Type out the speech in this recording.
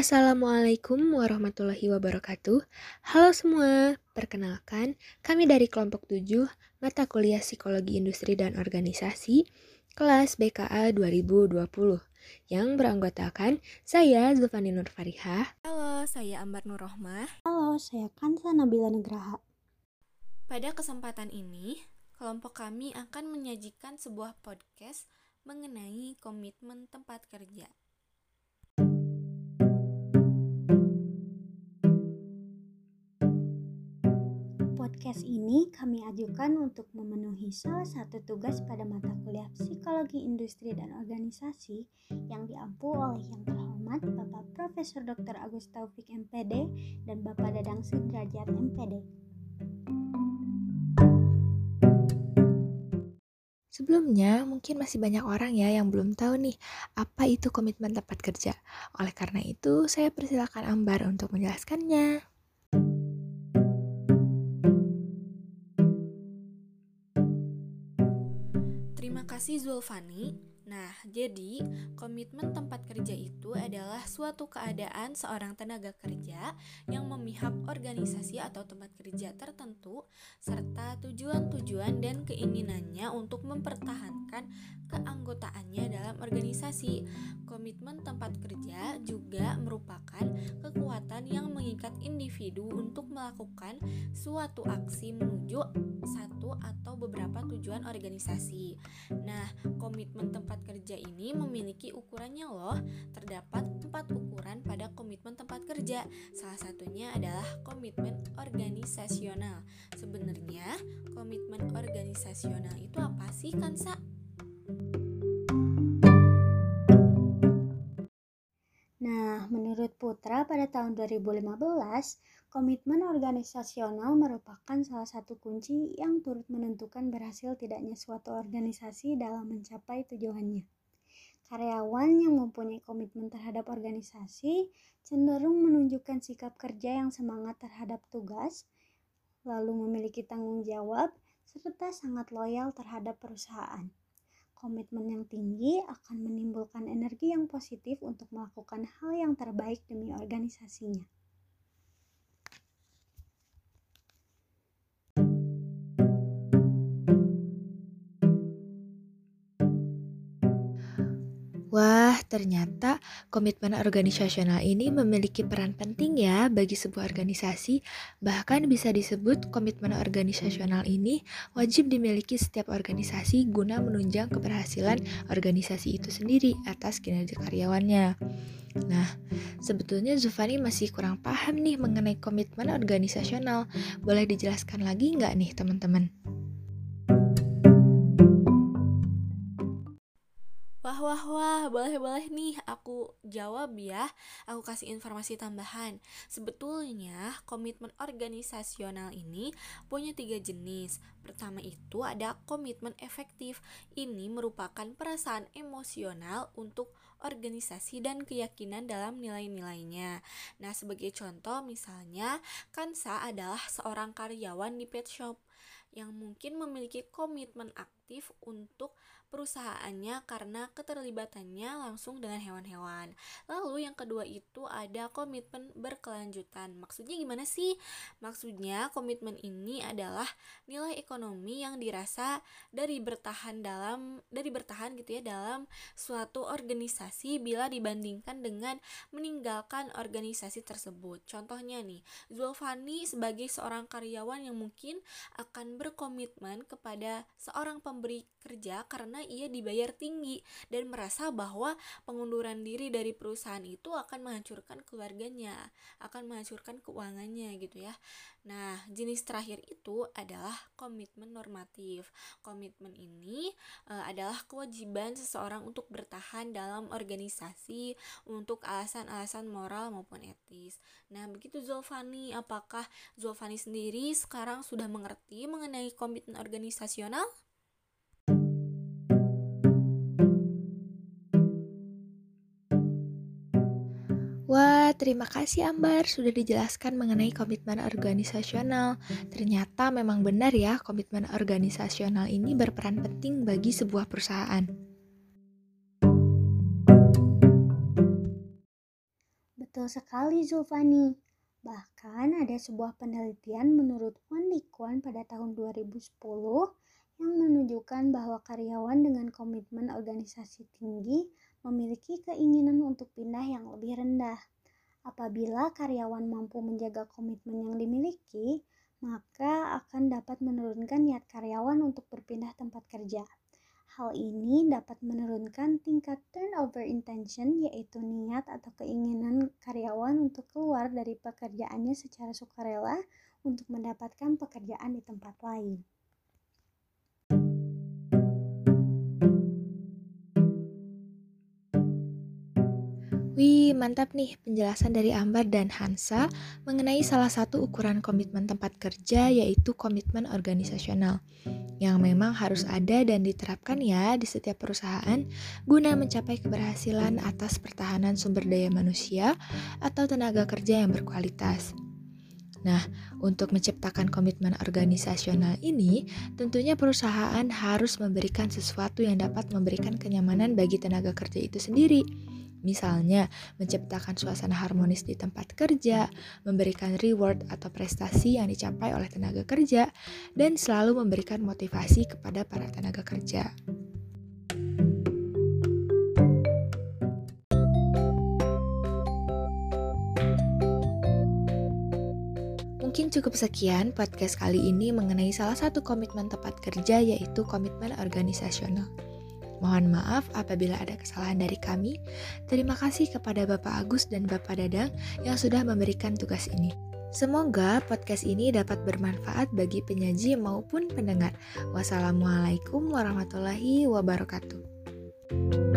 Assalamualaikum warahmatullahi wabarakatuh. Halo semua, perkenalkan kami dari kelompok 7 mata kuliah Psikologi Industri dan Organisasi kelas BKA 2020 yang beranggotakan saya Zulfani Nur Farihah. Halo, saya Ambar Nur Rohmah. Halo, saya Kansa Nabila Nugraha. Pada kesempatan ini, kelompok kami akan menyajikan sebuah podcast mengenai komitmen tempat kerja. Podcast ini kami ajukan untuk memenuhi salah satu tugas pada mata kuliah Psikologi Industri dan Organisasi yang diampu oleh yang terhormat Bapak Profesor Dr. Agus Taufik MPD dan Bapak Dadang Sudrajat MPD. Sebelumnya, mungkin masih banyak orang ya yang belum tahu nih apa itu komitmen tempat kerja. Oleh karena itu, saya persilakan Ambar untuk menjelaskannya. Kasih Zulfani. Nah, jadi komitmen tempat kerja itu adalah suatu keadaan seorang tenaga kerja yang memihak organisasi atau tempat kerja tertentu serta tujuan-tujuan dan keinginannya untuk mempertahankan keanggotaannya dalam organisasi. Komitmen tempat kerja juga merupakan kekuatan yang mengikat individu untuk melakukan suatu aksi menuju satu atau beberapa tujuan organisasi. Nah, komitmen tempat kerja ini memiliki ukurannya loh. Terdapat empat ukuran pada komitmen tempat kerja. Salah satunya adalah komitmen organisasional. Sebenarnya, komitmen organisasional itu apa sih, Kansa? Nah, menurut Putra pada tahun 2015, Komitmen organisasional merupakan salah satu kunci yang turut menentukan berhasil tidaknya suatu organisasi dalam mencapai tujuannya. Karyawan yang mempunyai komitmen terhadap organisasi cenderung menunjukkan sikap kerja yang semangat terhadap tugas, lalu memiliki tanggung jawab, serta sangat loyal terhadap perusahaan. Komitmen yang tinggi akan menimbulkan energi yang positif untuk melakukan hal yang terbaik demi organisasinya. Ternyata komitmen organisasional ini memiliki peran penting ya bagi sebuah organisasi. Bahkan bisa disebut komitmen organisasional ini wajib dimiliki setiap organisasi guna menunjang keberhasilan organisasi itu sendiri atas kinerja karyawannya. Nah, sebetulnya Zufani masih kurang paham nih mengenai komitmen organisasional. Boleh dijelaskan lagi nggak nih teman-teman? Wah, wah, wah, boleh-boleh nih aku jawab ya. Aku kasih informasi tambahan. Sebetulnya komitmen organisasional ini punya tiga jenis. Pertama itu ada komitmen efektif. Ini merupakan perasaan emosional untuk organisasi dan keyakinan dalam nilai-nilainya. Nah, sebagai contoh misalnya, Kansa adalah seorang karyawan di pet shop yang mungkin memiliki komitmen aktif untuk perusahaannya karena keterlibatannya langsung dengan hewan-hewan. Lalu yang kedua itu ada komitmen berkelanjutan. Maksudnya gimana sih? Maksudnya komitmen ini adalah nilai ekonomi yang dirasa dari bertahan dalam dari bertahan gitu ya dalam suatu organisasi bila dibandingkan dengan meninggalkan organisasi tersebut. Contohnya nih, Zulfani sebagai seorang karyawan yang mungkin akan berkomitmen kepada seorang pemberi kerja karena ia dibayar tinggi dan merasa bahwa pengunduran diri dari perusahaan itu akan menghancurkan keluarganya, akan menghancurkan keuangannya gitu ya. Nah, jenis terakhir itu adalah komitmen normatif. Komitmen ini e, adalah kewajiban seseorang untuk bertahan dalam organisasi untuk alasan-alasan moral maupun etis. Nah, begitu Zulfani, apakah Zulfani sendiri sekarang sudah mengerti mengenai komitmen organisasional? Terima kasih Ambar sudah dijelaskan mengenai komitmen organisasional. Ternyata memang benar ya, komitmen organisasional ini berperan penting bagi sebuah perusahaan. Betul sekali Zulfani. Bahkan ada sebuah penelitian menurut Kwan pada tahun 2010 yang menunjukkan bahwa karyawan dengan komitmen organisasi tinggi memiliki keinginan untuk pindah yang lebih rendah. Apabila karyawan mampu menjaga komitmen yang dimiliki, maka akan dapat menurunkan niat karyawan untuk berpindah tempat kerja. Hal ini dapat menurunkan tingkat turnover intention, yaitu niat atau keinginan karyawan untuk keluar dari pekerjaannya secara sukarela untuk mendapatkan pekerjaan di tempat lain. Wih, mantap nih penjelasan dari Ambar dan Hansa mengenai salah satu ukuran komitmen tempat kerja yaitu komitmen organisasional yang memang harus ada dan diterapkan ya di setiap perusahaan guna mencapai keberhasilan atas pertahanan sumber daya manusia atau tenaga kerja yang berkualitas. Nah, untuk menciptakan komitmen organisasional ini, tentunya perusahaan harus memberikan sesuatu yang dapat memberikan kenyamanan bagi tenaga kerja itu sendiri Misalnya, menciptakan suasana harmonis di tempat kerja, memberikan reward atau prestasi yang dicapai oleh tenaga kerja, dan selalu memberikan motivasi kepada para tenaga kerja. Mungkin cukup sekian podcast kali ini mengenai salah satu komitmen tempat kerja yaitu komitmen organisasional. Mohon maaf apabila ada kesalahan dari kami. Terima kasih kepada Bapak Agus dan Bapak Dadang yang sudah memberikan tugas ini. Semoga podcast ini dapat bermanfaat bagi penyaji maupun pendengar. Wassalamualaikum warahmatullahi wabarakatuh.